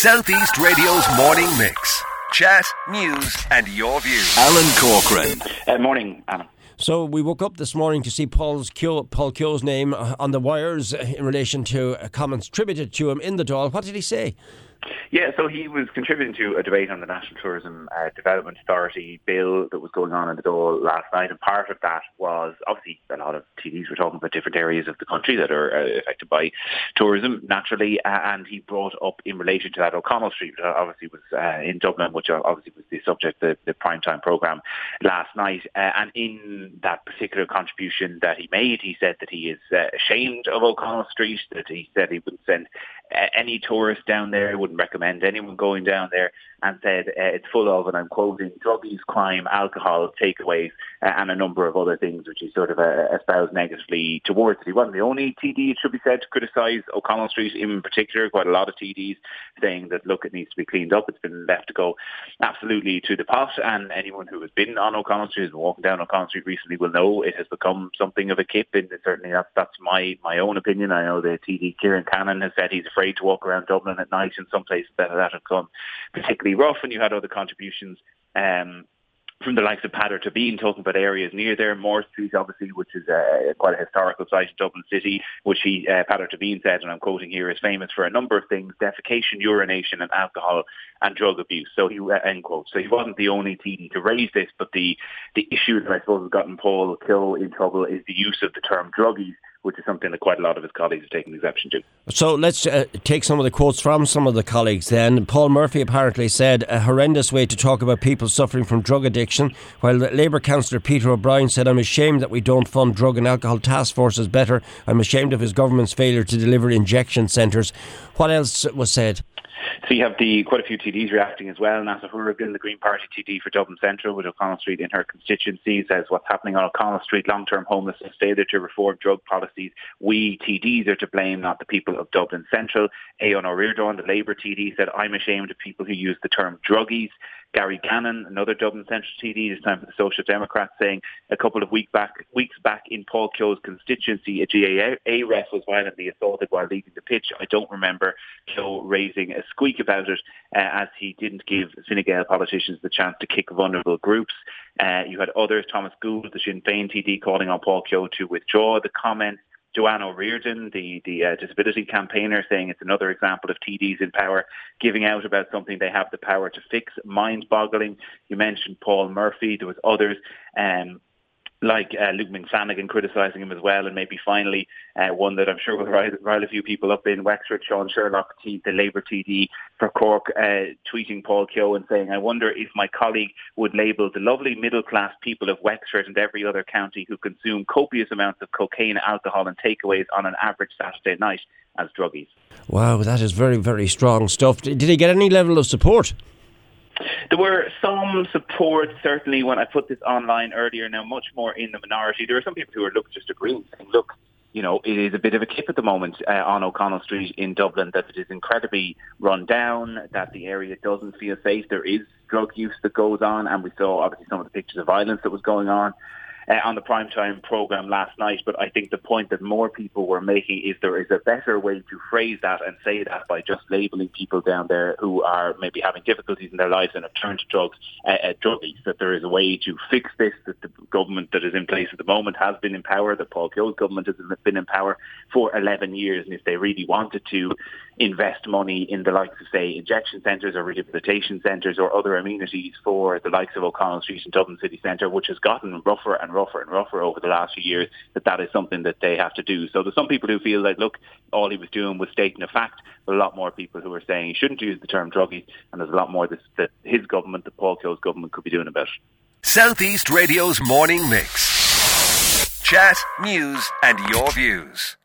Southeast Radio's morning mix. Chat, news, and your views. Alan Corcoran. Uh, morning, Alan. So we woke up this morning to see Paul's Kehoe, Paul Kehoe's name on the wires in relation to comments attributed to him in the Dáil. What did he say? Yeah, so he was contributing to a debate on the National Tourism uh, Development Authority bill that was going on in the Dáil last night, and part of that was obviously a lot of TDs were talking about different areas of the country that are uh, affected by tourism naturally, uh, and he brought up in relation to that O'Connell Street, which obviously was uh, in Dublin, which obviously was the subject of the, the primetime programme last night, uh, and in that particular contribution that he made, he said that he is uh, ashamed of O'Connell Street, that he said he wouldn't send any tourist down there, wouldn't recommend anyone going down there and said uh, it's full of, and I'm quoting, drug use, crime, alcohol, takeaways, uh, and a number of other things which he sort of uh, espoused negatively towards it. He wasn't the only TD, it should be said, to criticise O'Connell Street in particular. Quite a lot of TDs saying that, look, it needs to be cleaned up. It's been left to go absolutely to the pot, and anyone who has been on O'Connell Street, has been walking down O'Connell Street recently, will know it has become something of a kip, and certainly that's, that's my, my own opinion. I know the TD, Ciarán Cannon, has said he's afraid to walk around Dublin at night in some places that, that have come particularly rough, and you had other contributions um, from the likes of Peadar Tóibín talking about areas near there, Moore Street obviously, which is uh, quite a historical site in Dublin City, which he, uh, Peadar Tóibín said, and I'm quoting here, is famous for a number of things, defecation, urination and alcohol and drug abuse. So he, uh, end quote. So he wasn't the only TD to raise this, but the, the issue that I suppose has gotten Paul Kehoe in trouble is the use of the term druggies which is something that quite a lot of his colleagues have taken exception to. So let's uh, take some of the quotes from some of the colleagues then. Paul Murphy apparently said a horrendous way to talk about people suffering from drug addiction, while Labour councillor Peter O'Brien said, I'm ashamed that we don't fund drug and alcohol task forces better. I'm ashamed of his government's failure to deliver injection centres. What else was said? So you have the quite a few TDs reacting as well. Neasa Hourigan, the Green Party TD for Dublin Central with O'Connell Street in her constituency, says what's happening on O'Connell Street, long-term homelessness, failure to reform drug policies. We TDs are to blame, not the people of Dublin Central. Ó Ríordáin, the Labour TD, said, I'm ashamed of people who use the term druggies. Gary Gannon, another Dublin Central TD, this time for the Social Democrats, saying a couple of week back, weeks back in Paul Kehoe's constituency, a GAA ref was violently assaulted while leaving the pitch. I don't remember Kehoe raising a squeak about it uh, as he didn't give Fine Gael politicians the chance to kick vulnerable groups. Uh, you had others, Thomas Gould, the Sinn Féin TD, calling on Paul Kehoe to withdraw the comment. Joanne O'Riordan, the, the uh, disability campaigner, saying it's another example of TDs in power giving out about something they have the power to fix. Mind-boggling. You mentioned Paul Murphy. There was others. Um, like uh, Luke Ming Flanagan criticising him as well, and maybe finally uh, one that I'm sure will rile, rile a few people up in Wexford, Sean Sherlock, the Labour TD for Cork, uh, tweeting Paul Kehoe and saying, I wonder if my colleague would label the lovely middle-class people of Wexford and every other county who consume copious amounts of cocaine, alcohol and takeaways on an average Saturday night as druggies. Wow, that is very, very strong stuff. Did he get any level of support? There were some support, certainly, when I put this online earlier, now much more in the minority. There are some people who are look, just agreeing, saying, look, you know, it is a bit of a kip at the moment uh, on O'Connell Street in Dublin that it is incredibly run down, that the area doesn't feel safe. There is drug use that goes on, and we saw obviously some of the pictures of violence that was going on uh, on the primetime program last night. But I think the point that more people were making is there is a better way to phrase that and say that by just labelling people down there who are maybe having difficulties in their lives and have turned to drugs, uh, uh, druggies. That there is a way to fix this. That the government that is in place at the moment has been in power. That Paul Kehoe's government has been in power for 11 years, and if they really wanted to invest money in the likes of say injection centres or rehabilitation centres or other amenities for the likes of O'Connell Street and Dublin City Centre, which has gotten rougher and rougher and rougher over the last few years, that that is something that they have to do. So there's some people who feel like, look, all he was doing was stating a fact, but a lot more people who are saying he shouldn't use the term druggie, and there's a lot more that, that his government, the Paul Kehoe's government, could be doing about it. Southeast Radio's morning mix. Chat, news, and your views.